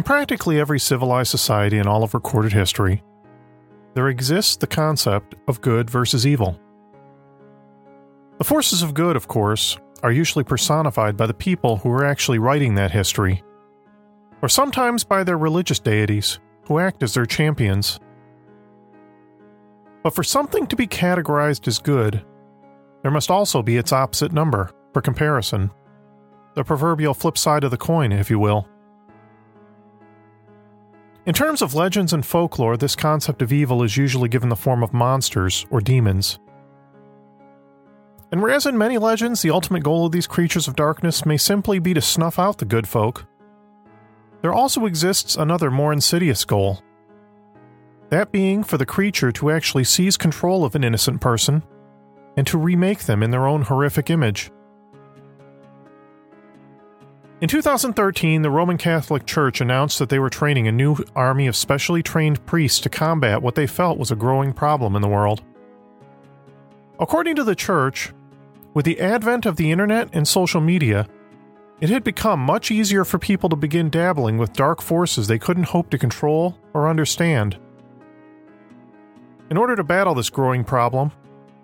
In practically every civilized society in all of recorded history, there exists the concept of good versus evil. The forces of good, of course, are usually personified by the people who are actually writing that history, or sometimes by their religious deities who act as their champions. But for something to be categorized as good, there must also be its opposite number for comparison. The proverbial flip side of the coin, if you will. In terms of legends and folklore, this concept of evil is usually given the form of monsters or demons. And whereas in many legends the ultimate goal of these creatures of darkness may simply be to snuff out the good folk, there also exists another more insidious goal. That being for the creature to actually seize control of an innocent person and to remake them in their own horrific image. In 2013, the Roman Catholic Church announced that they were training a new army of specially trained priests to combat what they felt was a growing problem in the world. According to the Church, with the advent of the internet and social media, it had become much easier for people to begin dabbling with dark forces they couldn't hope to control or understand. In order to battle this growing problem,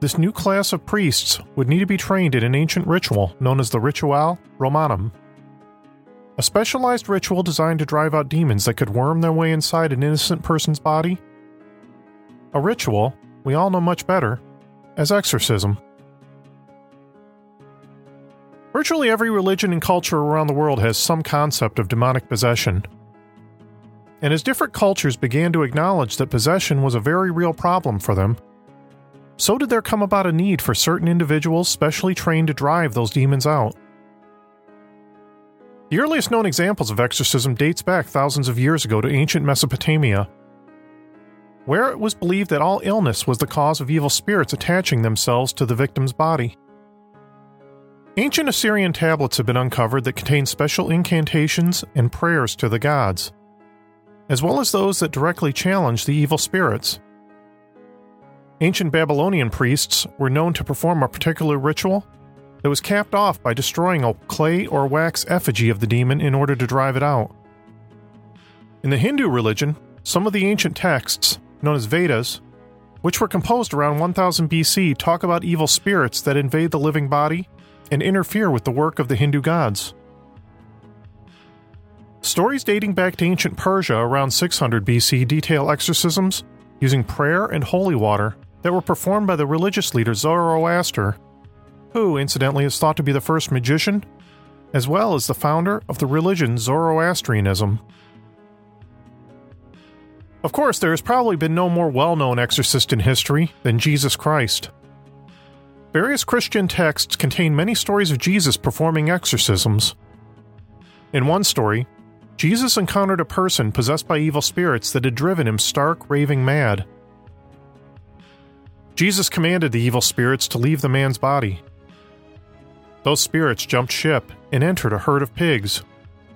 this new class of priests would need to be trained in an ancient ritual known as the Ritual Romanum a specialized ritual designed to drive out demons that could worm their way inside an innocent person's body. A ritual we all know much better as exorcism. Virtually every religion and culture around the world has some concept of demonic possession. And as different cultures began to acknowledge that possession was a very real problem for them, so did there come about a need for certain individuals specially trained to drive those demons out. The earliest known examples of exorcism dates back thousands of years ago to ancient Mesopotamia, where it was believed that all illness was the cause of evil spirits attaching themselves to the victim's body. Ancient Assyrian tablets have been uncovered that contain special incantations and prayers to the gods, as well as those that directly challenge the evil spirits. Ancient Babylonian priests were known to perform a particular ritual that was capped off by destroying a clay or wax effigy of the demon in order to drive it out. In the Hindu religion, some of the ancient texts, known as Vedas, which were composed around 1000 BC, talk about evil spirits that invade the living body and interfere with the work of the Hindu gods. Stories dating back to ancient Persia around 600 BC detail exorcisms using prayer and holy water that were performed by the religious leader Zoroaster who, incidentally, is thought to be the first magician, as well as the founder of the religion Zoroastrianism. Of course, there has probably been no more well known exorcist in history than Jesus Christ. Various Christian texts contain many stories of Jesus performing exorcisms. In one story, Jesus encountered a person possessed by evil spirits that had driven him stark, raving mad. Jesus commanded the evil spirits to leave the man's body, those spirits jumped ship and entered a herd of pigs,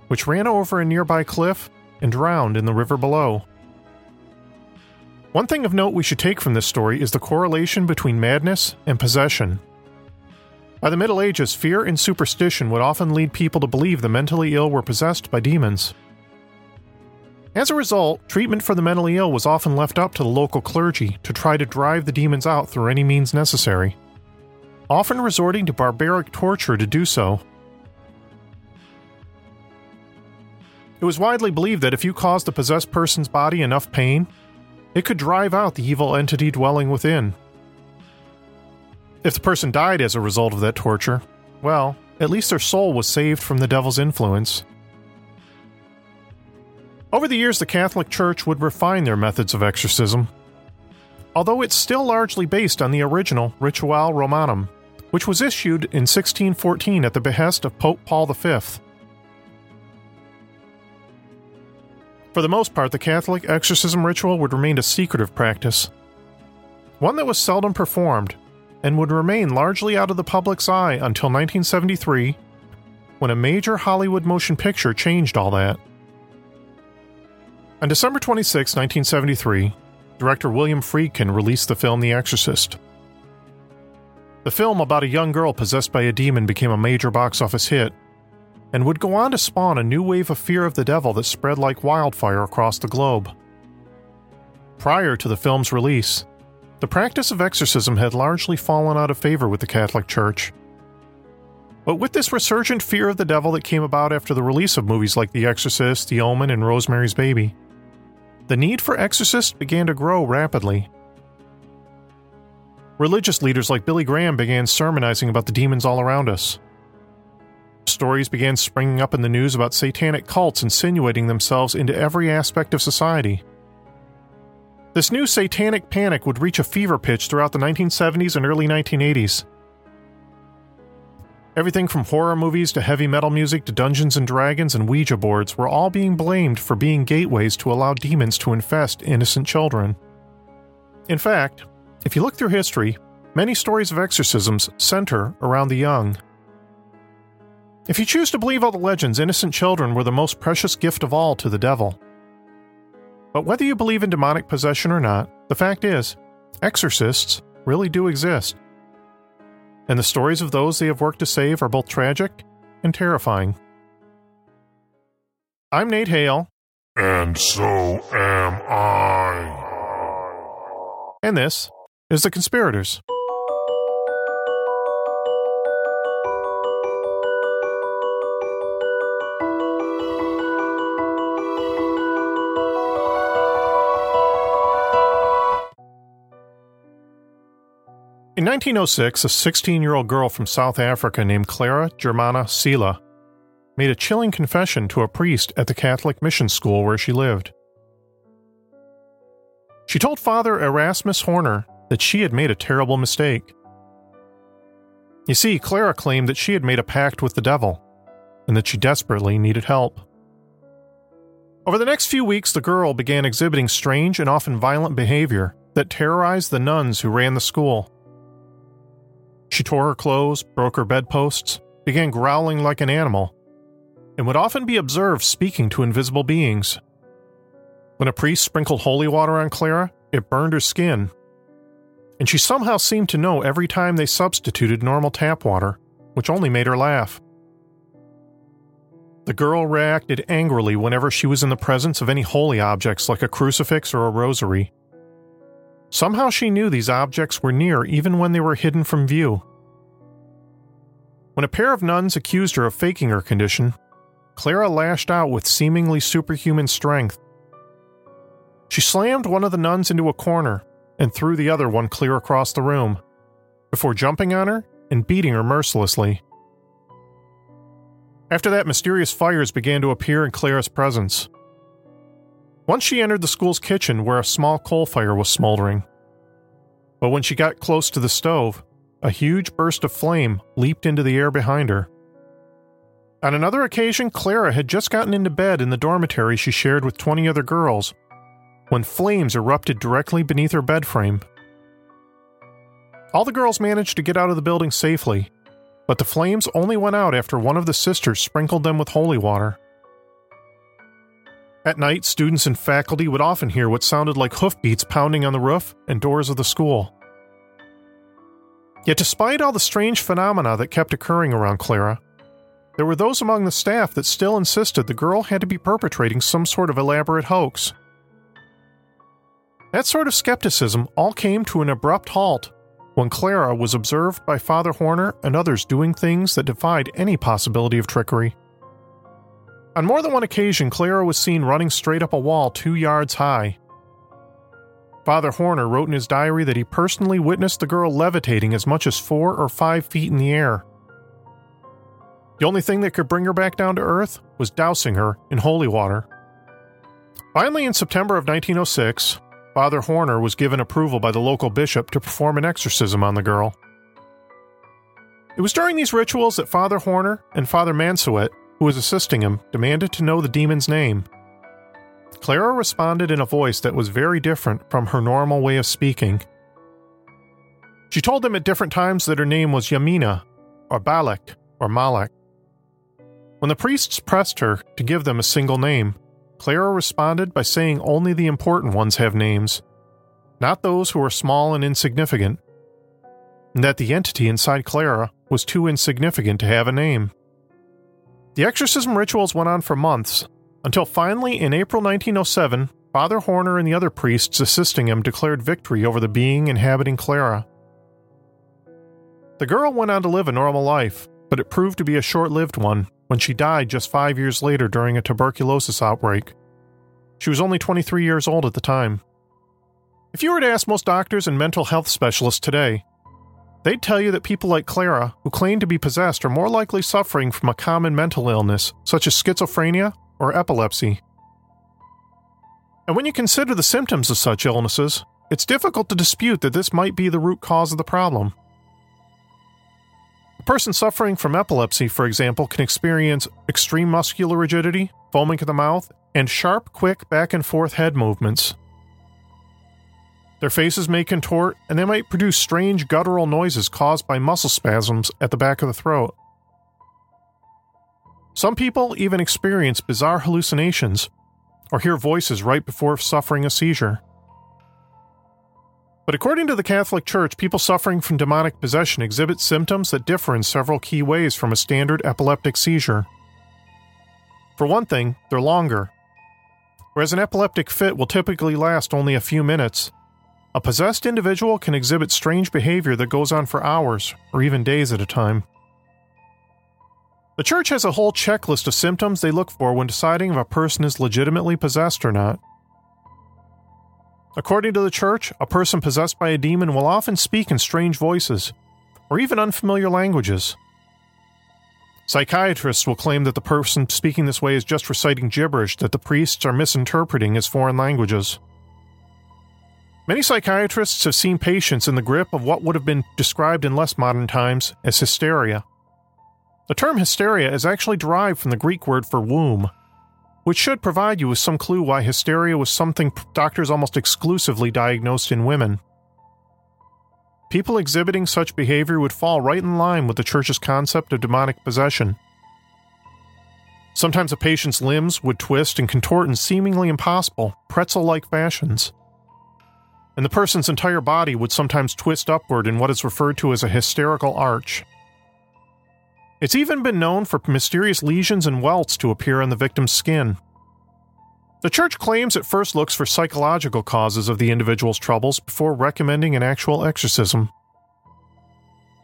which ran over a nearby cliff and drowned in the river below. One thing of note we should take from this story is the correlation between madness and possession. By the Middle Ages, fear and superstition would often lead people to believe the mentally ill were possessed by demons. As a result, treatment for the mentally ill was often left up to the local clergy to try to drive the demons out through any means necessary often resorting to barbaric torture to do so. It was widely believed that if you caused the possessed person's body enough pain, it could drive out the evil entity dwelling within. If the person died as a result of that torture, well, at least their soul was saved from the devil's influence. Over the years, the Catholic Church would refine their methods of exorcism, although it's still largely based on the original Ritual Romanum which was issued in 1614 at the behest of Pope Paul V. For the most part, the Catholic exorcism ritual would remain a secretive practice, one that was seldom performed and would remain largely out of the public's eye until 1973, when a major Hollywood motion picture changed all that. On December 26, 1973, director William Friedkin released the film The Exorcist. The film about a young girl possessed by a demon became a major box office hit, and would go on to spawn a new wave of fear of the devil that spread like wildfire across the globe. Prior to the film's release, the practice of exorcism had largely fallen out of favor with the Catholic Church. But with this resurgent fear of the devil that came about after the release of movies like The Exorcist, The Omen, and Rosemary's Baby, the need for exorcists began to grow rapidly. Religious leaders like Billy Graham began sermonizing about the demons all around us. Stories began springing up in the news about satanic cults insinuating themselves into every aspect of society. This new satanic panic would reach a fever pitch throughout the 1970s and early 1980s. Everything from horror movies to heavy metal music to Dungeons and Dragons and Ouija boards were all being blamed for being gateways to allow demons to infest innocent children. In fact, if you look through history, many stories of exorcisms center around the young. If you choose to believe all the legends, innocent children were the most precious gift of all to the devil. But whether you believe in demonic possession or not, the fact is, exorcists really do exist and the stories of those they have worked to save are both tragic and terrifying. I'm Nate Hale. And so am I. And this is The Conspirators. In 1906, a 16 year old girl from South Africa named Clara Germana Cele made a chilling confession to a priest at the Catholic mission school where she lived. She told Father Erasmus Horner that she had made a terrible mistake. You see, Clara claimed that she had made a pact with the devil and that she desperately needed help. Over the next few weeks, the girl began exhibiting strange and often violent behavior that terrorized the nuns who ran the school. She tore her clothes, broke her bedposts, began growling like an animal, and would often be observed speaking to invisible beings. When a priest sprinkled holy water on Clara, it burned her skin. And she somehow seemed to know every time they substituted normal tap water, which only made her laugh. The girl reacted angrily whenever she was in the presence of any holy objects like a crucifix or a rosary. Somehow she knew these objects were near even when they were hidden from view. When a pair of nuns accused her of faking her condition, Clara lashed out with seemingly superhuman strength. She slammed one of the nuns into a corner and threw the other one clear across the room, before jumping on her and beating her mercilessly. After that, mysterious fires began to appear in Clara's presence. Once she entered the school's kitchen where a small coal fire was smoldering. But when she got close to the stove, a huge burst of flame leaped into the air behind her. On another occasion, Clara had just gotten into bed in the dormitory she shared with 20 other girls when flames erupted directly beneath her bed frame. All the girls managed to get out of the building safely, but the flames only went out after one of the sisters sprinkled them with holy water. At night, students and faculty would often hear what sounded like hoofbeats pounding on the roof and doors of the school. Yet, despite all the strange phenomena that kept occurring around Clara, there were those among the staff that still insisted the girl had to be perpetrating some sort of elaborate hoax. That sort of skepticism all came to an abrupt halt when Clara was observed by Father Horner and others doing things that defied any possibility of trickery. On more than one occasion, Clara was seen running straight up a wall two yards high. Father Horner wrote in his diary that he personally witnessed the girl levitating as much as four or five feet in the air. The only thing that could bring her back down to earth was dousing her in holy water. Finally, in September of 1906, Father Horner was given approval by the local bishop to perform an exorcism on the girl. It was during these rituals that Father Horner and Father Mansuet who was assisting him, demanded to know the demon's name. Clara responded in a voice that was very different from her normal way of speaking. She told them at different times that her name was Yamina, or Balak, or Malak. When the priests pressed her to give them a single name, Clara responded by saying only the important ones have names, not those who are small and insignificant, and that the entity inside Clara was too insignificant to have a name. The exorcism rituals went on for months, until finally in April 1907, Father Horner and the other priests assisting him declared victory over the being inhabiting Clara. The girl went on to live a normal life, but it proved to be a short lived one when she died just five years later during a tuberculosis outbreak. She was only 23 years old at the time. If you were to ask most doctors and mental health specialists today, they'd tell you that people like Clara, who claim to be possessed, are more likely suffering from a common mental illness, such as schizophrenia or epilepsy. And when you consider the symptoms of such illnesses, it's difficult to dispute that this might be the root cause of the problem. A person suffering from epilepsy, for example, can experience extreme muscular rigidity, foaming at the mouth, and sharp, quick back and forth head movements. Their faces may contort, and they might produce strange guttural noises caused by muscle spasms at the back of the throat. Some people even experience bizarre hallucinations or hear voices right before suffering a seizure. But according to the Catholic Church, people suffering from demonic possession exhibit symptoms that differ in several key ways from a standard epileptic seizure. For one thing, they're longer. Whereas an epileptic fit will typically last only a few minutes, a possessed individual can exhibit strange behavior that goes on for hours or even days at a time. The church has a whole checklist of symptoms they look for when deciding if a person is legitimately possessed or not. According to the church, a person possessed by a demon will often speak in strange voices, or even unfamiliar languages. Psychiatrists will claim that the person speaking this way is just reciting gibberish that the priests are misinterpreting as foreign languages. Many psychiatrists have seen patients in the grip of what would have been described in less modern times as hysteria. The term hysteria is actually derived from the Greek word for womb, which should provide you with some clue why hysteria was something doctors almost exclusively diagnosed in women. People exhibiting such behavior would fall right in line with the church's concept of demonic possession. Sometimes a patient's limbs would twist and contort in seemingly impossible, pretzel like fashions. And the person's entire body would sometimes twist upward in what is referred to as a hysterical arch. It's even been known for mysterious lesions and welts to appear on the victim's skin. The church claims it first looks for psychological causes of the individual's troubles before recommending an actual exorcism.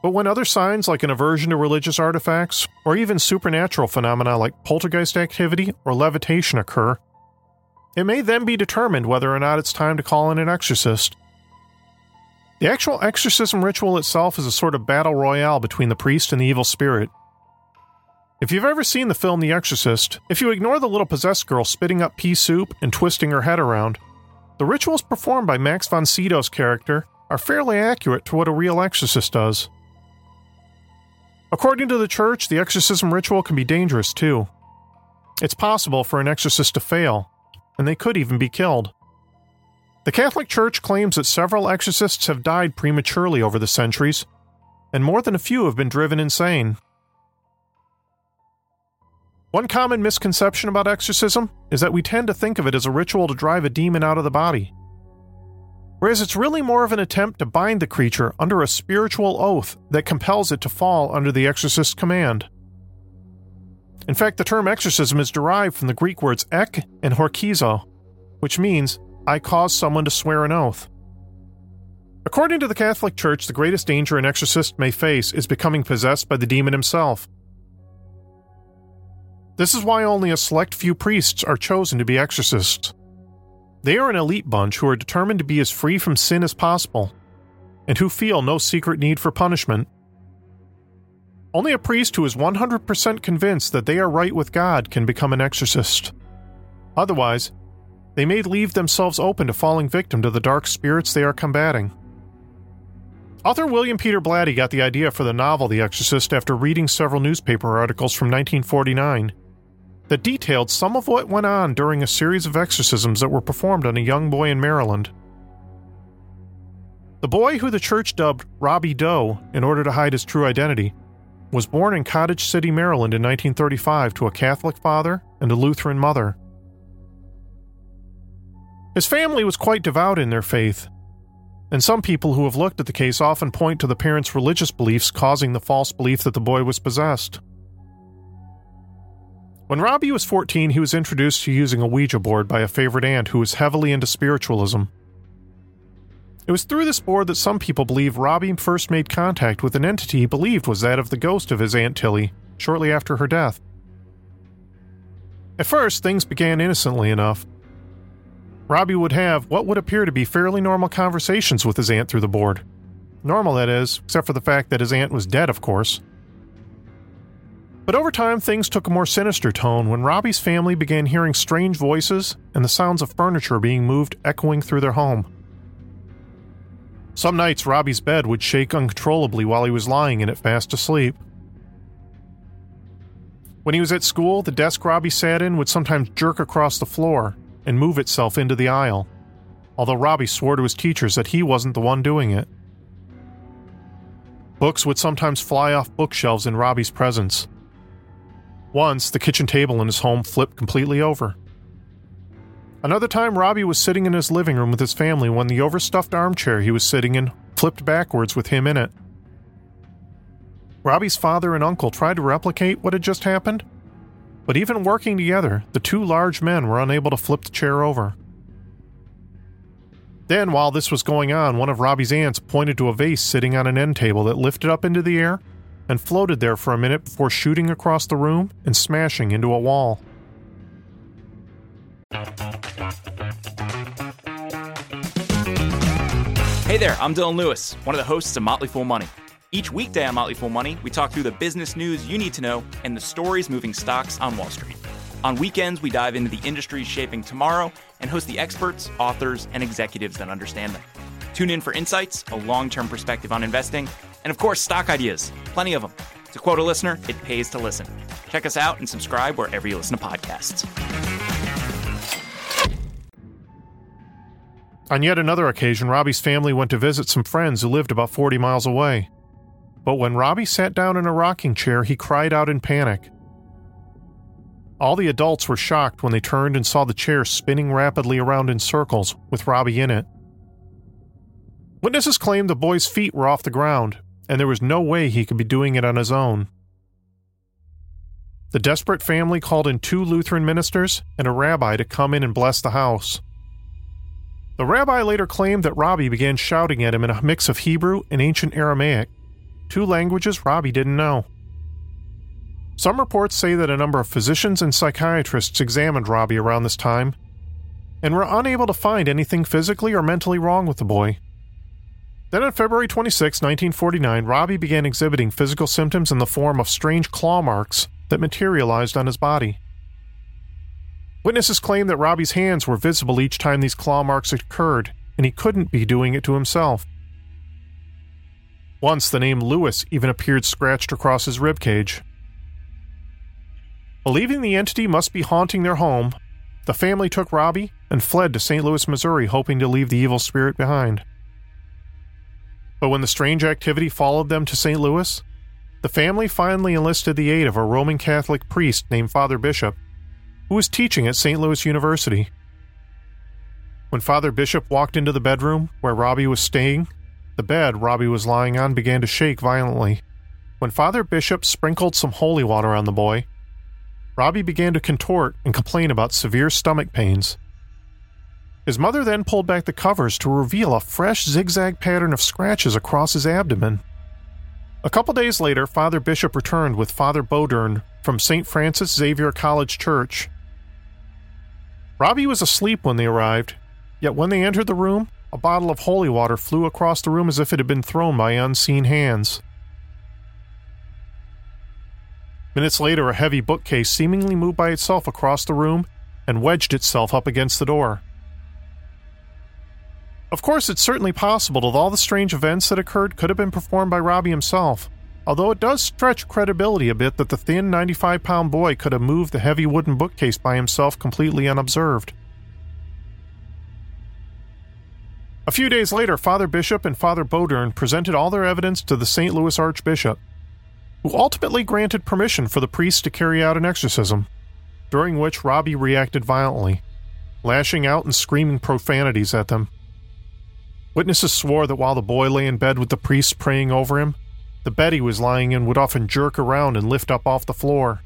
But when other signs like an aversion to religious artifacts, or even supernatural phenomena like poltergeist activity or levitation occur, it may then be determined whether or not it's time to call in an exorcist. The actual exorcism ritual itself is a sort of battle royale between the priest and the evil spirit, if you've ever seen the film The Exorcist, if you ignore the little possessed girl spitting up pea soup and twisting her head around, the rituals performed by Max von Sydow's character are fairly accurate to what a real exorcist does. According to the church, the exorcism ritual can be dangerous too. It's possible for an exorcist to fail, and they could even be killed. The Catholic Church claims that several exorcists have died prematurely over the centuries, and more than a few have been driven insane. One common misconception about exorcism is that we tend to think of it as a ritual to drive a demon out of the body. Whereas it's really more of an attempt to bind the creature under a spiritual oath that compels it to fall under the exorcist's command. In fact, the term exorcism is derived from the Greek words ek and horkizo, which means, I cause someone to swear an oath. According to the Catholic Church, the greatest danger an exorcist may face is becoming possessed by the demon himself. This is why only a select few priests are chosen to be exorcists. They are an elite bunch who are determined to be as free from sin as possible, and who feel no secret need for punishment. Only a priest who is 100% convinced that they are right with God can become an exorcist. Otherwise, they may leave themselves open to falling victim to the dark spirits they are combating. Author William Peter Blatty got the idea for the novel The Exorcist after reading several newspaper articles from 1949 that detailed some of what went on during a series of exorcisms that were performed on a young boy in Maryland. The boy, who the church dubbed Robbie Doe in order to hide his true identity, was born in Cottage City, Maryland in 1935 to a Catholic father and a Lutheran mother. His family was quite devout in their faith, and some people who have looked at the case often point to the parents' religious beliefs causing the false belief that the boy was possessed. When Robbie was 14, he was introduced to using a Ouija board by a favorite aunt who was heavily into spiritualism. It was through this board that some people believe Robbie first made contact with an entity he believed was that of the ghost of his Aunt Tilly shortly after her death. At first, things began innocently enough. Robbie would have what would appear to be fairly normal conversations with his aunt through the board. Normal, that is, except for the fact that his aunt was dead, of course. But over time, things took a more sinister tone when Robbie's family began hearing strange voices and the sounds of furniture being moved echoing through their home. Some nights, Robbie's bed would shake uncontrollably while he was lying in it fast asleep. When he was at school, the desk Robbie sat in would sometimes jerk across the floor and move itself into the aisle, although Robbie swore to his teachers that he wasn't the one doing it. Books would sometimes fly off bookshelves in Robbie's presence, once, the kitchen table in his home flipped completely over. Another time, Robbie was sitting in his living room with his family when the overstuffed armchair he was sitting in flipped backwards with him in it. Robbie's father and uncle tried to replicate what had just happened, but even working together, the two large men were unable to flip the chair over. Then, while this was going on, one of Robbie's aunts pointed to a vase sitting on an end table that lifted up into the air and floated there for a minute before shooting across the room and smashing into a wall. Hey there, I'm Dylan Lewis, one of the hosts of Motley Fool Money. Each weekday on Motley Fool Money, we talk through the business news you need to know and the stories moving stocks on Wall Street. On weekends, we dive into the industries shaping tomorrow and host the experts, authors, and executives that understand them. Tune in for insights, a long term perspective on investing, and of course, stock ideas. Plenty of them. To quote a listener, it pays to listen. Check us out and subscribe wherever you listen to podcasts. On yet another occasion, Robbie's family went to visit some friends who lived about 40 miles away. But when Robbie sat down in a rocking chair, he cried out in panic. All the adults were shocked when they turned and saw the chair spinning rapidly around in circles, with Robbie in it. Witnesses claimed the boy's feet were off the ground, and there was no way he could be doing it on his own. The desperate family called in two Lutheran ministers and a rabbi to come in and bless the house. The rabbi later claimed that Robbie began shouting at him in a mix of Hebrew and ancient Aramaic, two languages Robbie didn't know. Some reports say that a number of physicians and psychiatrists examined Robbie around this time and were unable to find anything physically or mentally wrong with the boy. Then on February 26, 1949, Robbie began exhibiting physical symptoms in the form of strange claw marks that materialized on his body. Witnesses claim that Robbie's hands were visible each time these claw marks occurred, and he couldn't be doing it to himself. Once, the name Lewis even appeared scratched across his rib cage. Believing the entity must be haunting their home, the family took Robbie and fled to St. Louis, Missouri, hoping to leave the evil spirit behind. But when the strange activity followed them to St. Louis, the family finally enlisted the aid of a Roman Catholic priest named Father Bishop, who was teaching at St. Louis University. When Father Bishop walked into the bedroom where Robbie was staying, the bed Robbie was lying on began to shake violently. When Father Bishop sprinkled some holy water on the boy, Robbie began to contort and complain about severe stomach pains. His mother then pulled back the covers to reveal a fresh zigzag pattern of scratches across his abdomen. A couple days later, Father Bishop returned with Father Bowdern from St. Francis Xavier College Church. Robbie was asleep when they arrived, yet when they entered the room, a bottle of holy water flew across the room as if it had been thrown by unseen hands. Minutes later, a heavy bookcase seemingly moved by itself across the room and wedged itself up against the door. Of course, it's certainly possible that all the strange events that occurred could have been performed by Robbie himself, although it does stretch credibility a bit that the thin 95 pound boy could have moved the heavy wooden bookcase by himself completely unobserved. A few days later, Father Bishop and Father Bowdern presented all their evidence to the St. Louis Archbishop, who ultimately granted permission for the priest to carry out an exorcism, during which Robbie reacted violently, lashing out and screaming profanities at them. Witnesses swore that while the boy lay in bed with the priest praying over him, the bed he was lying in would often jerk around and lift up off the floor.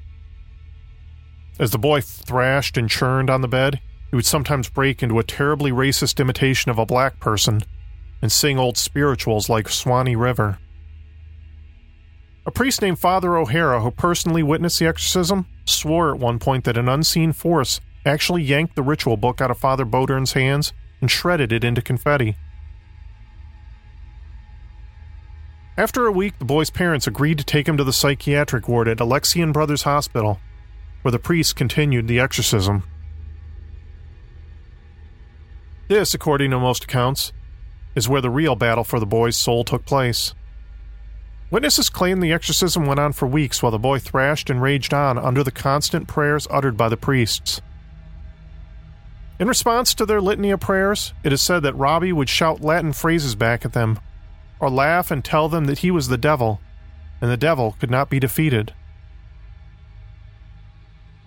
As the boy thrashed and churned on the bed, he would sometimes break into a terribly racist imitation of a black person and sing old spirituals like Swanee River. A priest named Father O'Hara, who personally witnessed the exorcism, swore at one point that an unseen force actually yanked the ritual book out of Father Bowdern's hands and shredded it into confetti. After a week, the boy's parents agreed to take him to the psychiatric ward at Alexian Brothers Hospital, where the priest continued the exorcism. This, according to most accounts, is where the real battle for the boy's soul took place. Witnesses claim the exorcism went on for weeks while the boy thrashed and raged on under the constant prayers uttered by the priests. In response to their litany of prayers, it is said that Robbie would shout Latin phrases back at them, or laugh and tell them that he was the devil, and the devil could not be defeated.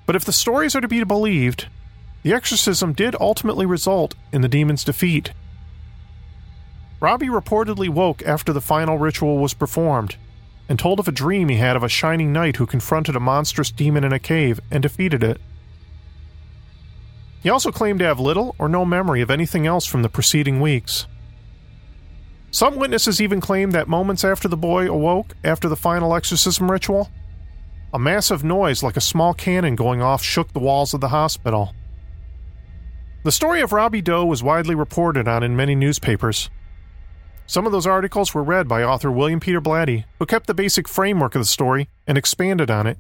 But if the stories are to be believed, the exorcism did ultimately result in the demon's defeat. Robbie reportedly woke after the final ritual was performed and told of a dream he had of a shining knight who confronted a monstrous demon in a cave and defeated it. He also claimed to have little or no memory of anything else from the preceding weeks. Some witnesses even claimed that moments after the boy awoke after the final exorcism ritual, a massive noise like a small cannon going off shook the walls of the hospital. The story of Robbie Doe was widely reported on in many newspapers. Some of those articles were read by author William Peter Blatty, who kept the basic framework of the story and expanded on it,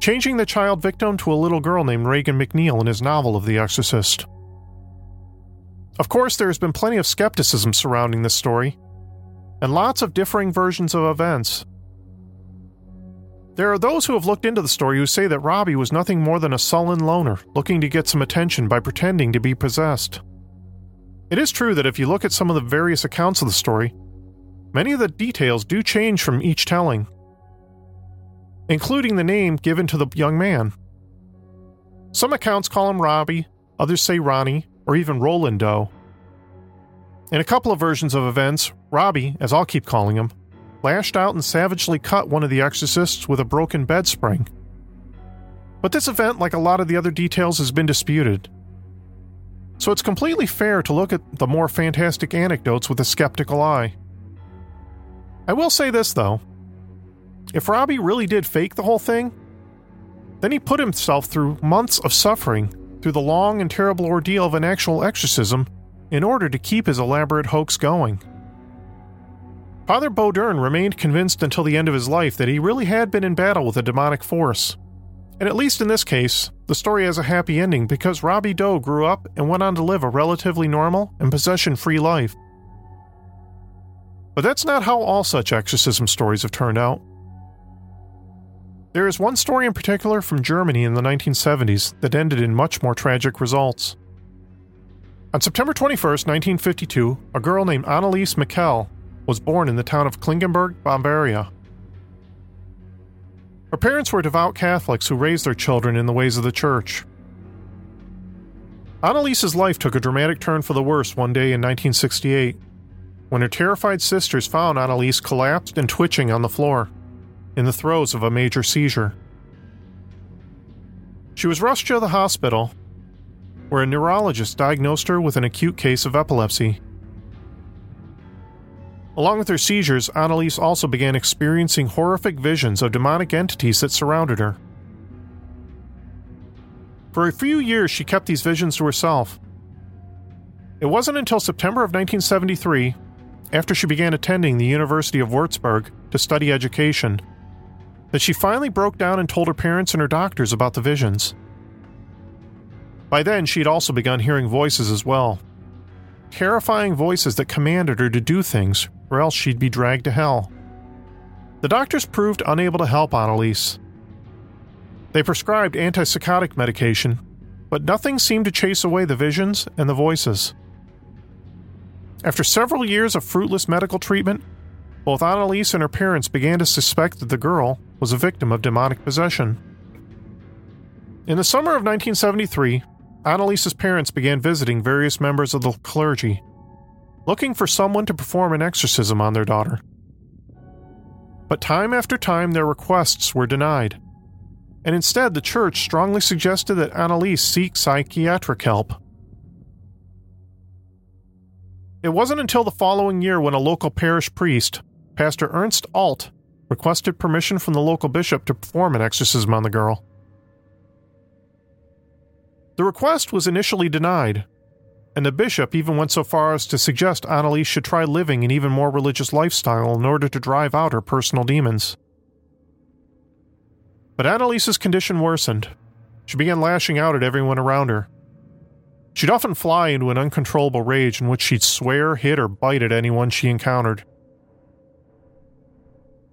changing the child victim to a little girl named Regan MacNeil in his novel of The Exorcist. Of course, there has been plenty of skepticism surrounding this story, and lots of differing versions of events, there are those who have looked into the story who say that Robbie was nothing more than a sullen loner looking to get some attention by pretending to be possessed. It is true that if you look at some of the various accounts of the story, many of the details do change from each telling, including the name given to the young man. Some accounts call him Robbie, others say Ronnie, or even Roland Doe. In a couple of versions of events, Robbie, as I'll keep calling him, lashed out and savagely cut one of the exorcists with a broken bed spring. But this event, like a lot of the other details, has been disputed. So it's completely fair to look at the more fantastic anecdotes with a skeptical eye. I will say this, though. If Robbie really did fake the whole thing, then he put himself through months of suffering through the long and terrible ordeal of an actual exorcism in order to keep his elaborate hoax going. Father Bowdern remained convinced until the end of his life that he really had been in battle with a demonic force. And at least in this case, the story has a happy ending because Robbie Doe grew up and went on to live a relatively normal and possession free life. But that's not how all such exorcism stories have turned out. There is one story in particular from Germany in the 1970s that ended in much more tragic results. On September 21, 1952, a girl named Anneliese Michel was born in the town of Klingenberg, Bavaria. Her parents were devout Catholics who raised their children in the ways of the church. Anneliese's life took a dramatic turn for the worse one day in 1968 when her terrified sisters found Anneliese collapsed and twitching on the floor, in the throes of a major seizure. She was rushed to the hospital, where a neurologist diagnosed her with an acute case of epilepsy. Along with her seizures, Anneliese also began experiencing horrific visions of demonic entities that surrounded her. For a few years, she kept these visions to herself. It wasn't until September of 1973, after she began attending the University of Würzburg to study education, that she finally broke down and told her parents and her doctors about the visions. By then, she had also begun hearing voices as well. Terrifying voices that commanded her to do things or else she'd be dragged to hell. The doctors proved unable to help Anneliese. They prescribed antipsychotic medication, but nothing seemed to chase away the visions and the voices. After several years of fruitless medical treatment, both Anneliese and her parents began to suspect that the girl was a victim of demonic possession. In the summer of 1973, Anneliese's parents began visiting various members of the clergy, looking for someone to perform an exorcism on their daughter. But time after time, their requests were denied, and instead, the church strongly suggested that Anneliese seek psychiatric help. It wasn't until the following year when a local parish priest, Pastor Ernst Alt, requested permission from the local bishop to perform an exorcism on the girl. The request was initially denied, and the bishop even went so far as to suggest Anneliese should try living an even more religious lifestyle in order to drive out her personal demons. But Anneliese's condition worsened. She began lashing out at everyone around her. She'd often fly into an uncontrollable rage in which she'd swear, hit, or bite at anyone she encountered.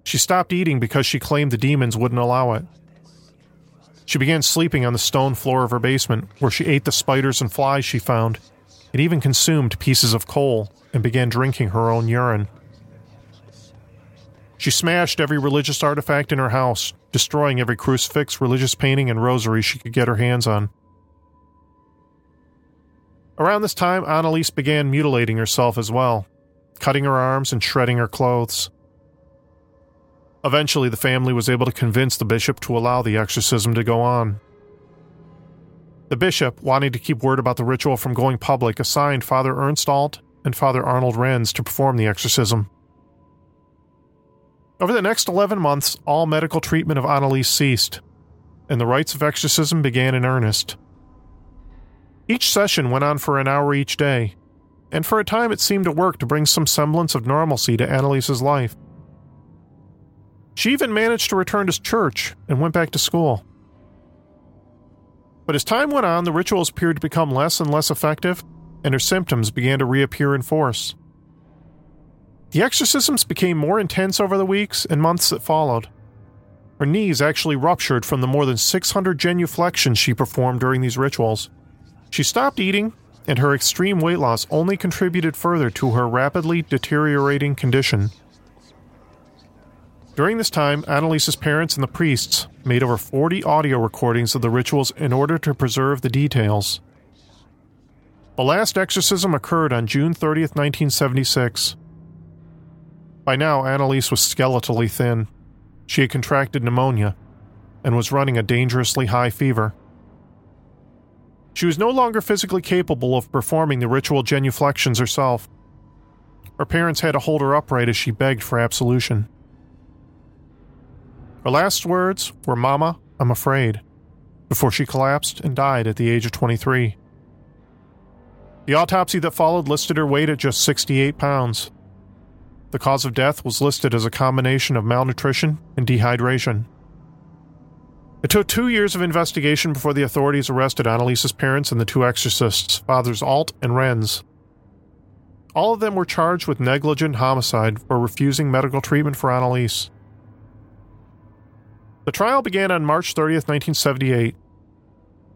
She stopped eating because she claimed the demons wouldn't allow it. She began sleeping on the stone floor of her basement, where she ate the spiders and flies she found. It even consumed pieces of coal and began drinking her own urine. She smashed every religious artifact in her house, destroying every crucifix, religious painting, and rosary she could get her hands on. Around this time, Anneliese began mutilating herself as well, cutting her arms and shredding her clothes. Eventually, the family was able to convince the bishop to allow the exorcism to go on. The bishop, wanting to keep word about the ritual from going public, assigned Father Ernst Alt and Father Arnold Renz to perform the exorcism. Over the next 11 months, all medical treatment of Anneliese ceased, and the rites of exorcism began in earnest. Each session went on for an hour each day, and for a time it seemed to work to bring some semblance of normalcy to Anneliese's life. She even managed to return to church and went back to school. But as time went on, the rituals appeared to become less and less effective, and her symptoms began to reappear in force. The exorcisms became more intense over the weeks and months that followed. Her knees actually ruptured from the more than 600 genuflections she performed during these rituals. She stopped eating, and her extreme weight loss only contributed further to her rapidly deteriorating condition. During this time, Anneliese's parents and the priests made over 40 audio recordings of the rituals in order to preserve the details. The last exorcism occurred on June 30th, 1976. By now, Anneliese was skeletally thin. She had contracted pneumonia and was running a dangerously high fever. She was no longer physically capable of performing the ritual genuflections herself. Her parents had to hold her upright as she begged for absolution. Her last words were, Mama, I'm afraid, before she collapsed and died at the age of 23. The autopsy that followed listed her weight at just 68 pounds. The cause of death was listed as a combination of malnutrition and dehydration. It took two years of investigation before the authorities arrested Anneliese's parents and the two exorcists, Fathers Alt and Renz. All of them were charged with negligent homicide for refusing medical treatment for Anneliese. The trial began on March 30th, 1978.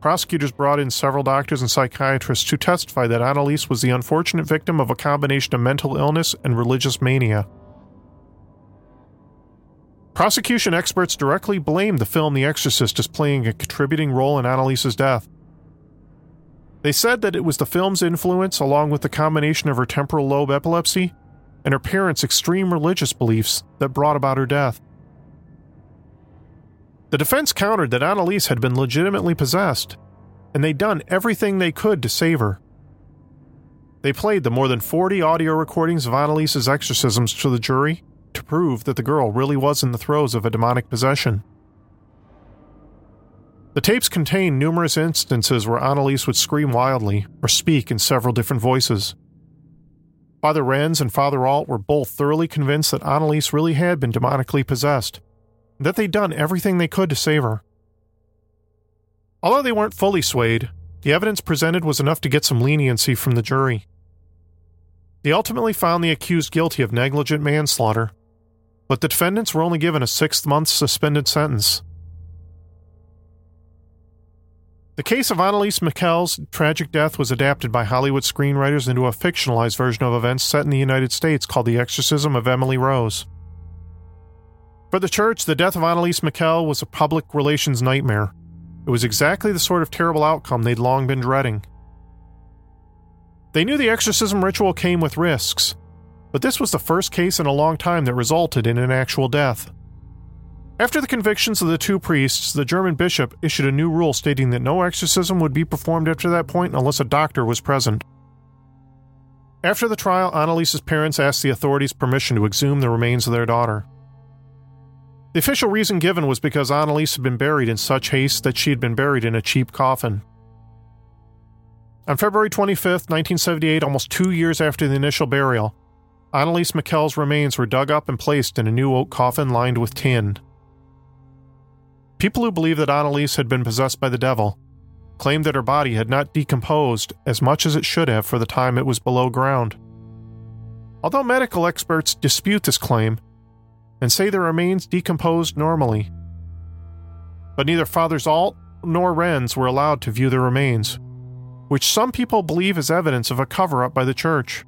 Prosecutors brought in several doctors and psychiatrists to testify that Anneliese was the unfortunate victim of a combination of mental illness and religious mania. Prosecution experts directly blamed the film The Exorcist as playing a contributing role in Anneliese's death. They said that it was the film's influence, along with the combination of her temporal lobe epilepsy and her parents' extreme religious beliefs, that brought about her death. The defense countered that Anneliese had been legitimately possessed, and they'd done everything they could to save her. They played the more than 40 audio recordings of Anneliese's exorcisms to the jury to prove that the girl really was in the throes of a demonic possession. The tapes contained numerous instances where Anneliese would scream wildly or speak in several different voices. Father Renz and Father Alt were both thoroughly convinced that Anneliese really had been demonically possessed that they'd done everything they could to save her. Although they weren't fully swayed, the evidence presented was enough to get some leniency from the jury. They ultimately found the accused guilty of negligent manslaughter, but the defendants were only given a six month suspended sentence. The case of Anneliese Michel's tragic death was adapted by Hollywood screenwriters into a fictionalized version of events set in the United States called The Exorcism of Emily Rose. For the church, the death of Anneliese Michel was a public relations nightmare. It was exactly the sort of terrible outcome they'd long been dreading. They knew the exorcism ritual came with risks, but this was the first case in a long time that resulted in an actual death. After the convictions of the two priests, the German bishop issued a new rule stating that no exorcism would be performed after that point unless a doctor was present. After the trial, Anneliese's parents asked the authorities permission to exhume the remains of their daughter. The official reason given was because Anneliese had been buried in such haste that she had been buried in a cheap coffin. On February 25, 1978, almost two years after the initial burial, Anneliese Michel's remains were dug up and placed in a new oak coffin lined with tin. People who believe that Anneliese had been possessed by the devil claimed that her body had not decomposed as much as it should have for the time it was below ground. Although medical experts dispute this claim and say the remains decomposed normally. But neither Fathers Alt nor Renz were allowed to view the remains, which some people believe is evidence of a cover up by the church.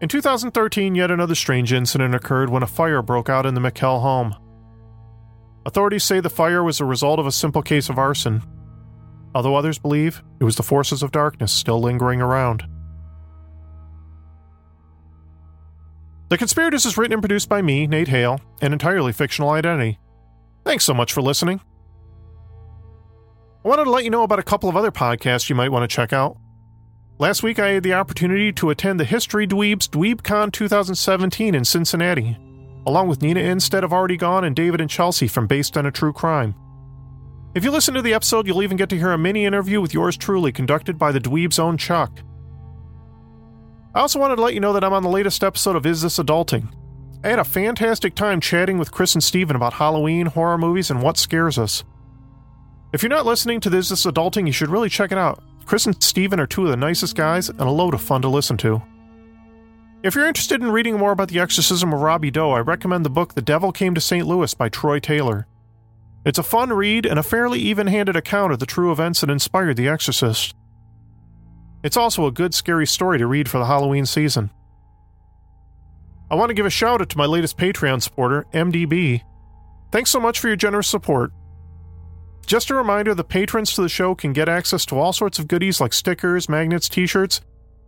In 2013, yet another strange incident occurred when a fire broke out in the Michel home. Authorities say the fire was a result of a simple case of arson, although others believe it was the forces of darkness still lingering around. The Conspirators is written and produced by me, Nate Hale, an entirely fictional identity. Thanks so much for listening. I wanted to let you know about a couple of other podcasts you might want to check out. Last week, I had the opportunity to attend the History Dweebs DweebCon 2017 in Cincinnati, along with Nina Innsted of Already Gone and David and Chelsea from Based on a True Crime. If you listen to the episode, you'll even get to hear a mini interview with yours truly, conducted by the Dweeb's own Chuck. I also wanted to let you know that I'm on the latest episode of Is This Adulting? I had a fantastic time chatting with Chris and Steven about Halloween, horror movies, and what scares us. If you're not listening to Is This Adulting, you should really check it out. Chris and Steven are two of the nicest guys and a load of fun to listen to. If you're interested in reading more about the exorcism of Robbie Doe, I recommend the book The Devil Came to St. Louis by Troy Taylor. It's a fun read and a fairly even handed account of the true events that inspired The Exorcist. It's also a good scary story to read for the Halloween season. I want to give a shout out to my latest Patreon supporter, MDB. Thanks so much for your generous support. Just a reminder the patrons to the show can get access to all sorts of goodies like stickers, magnets, t shirts,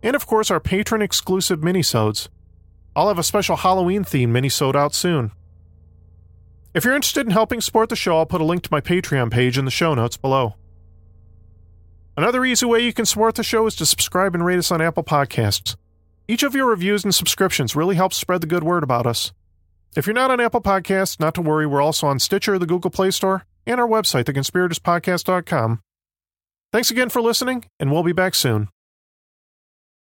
and of course our patron exclusive minisodes. I'll have a special Halloween themed minisode out soon. If you're interested in helping support the show, I'll put a link to my Patreon page in the show notes below. Another easy way you can support the show is to subscribe and rate us on Apple Podcasts. Each of your reviews and subscriptions really helps spread the good word about us. If you're not on Apple Podcasts, not to worry, we're also on Stitcher, the Google Play Store, and our website, theconspiratorspodcast.com. Thanks again for listening, and we'll be back soon.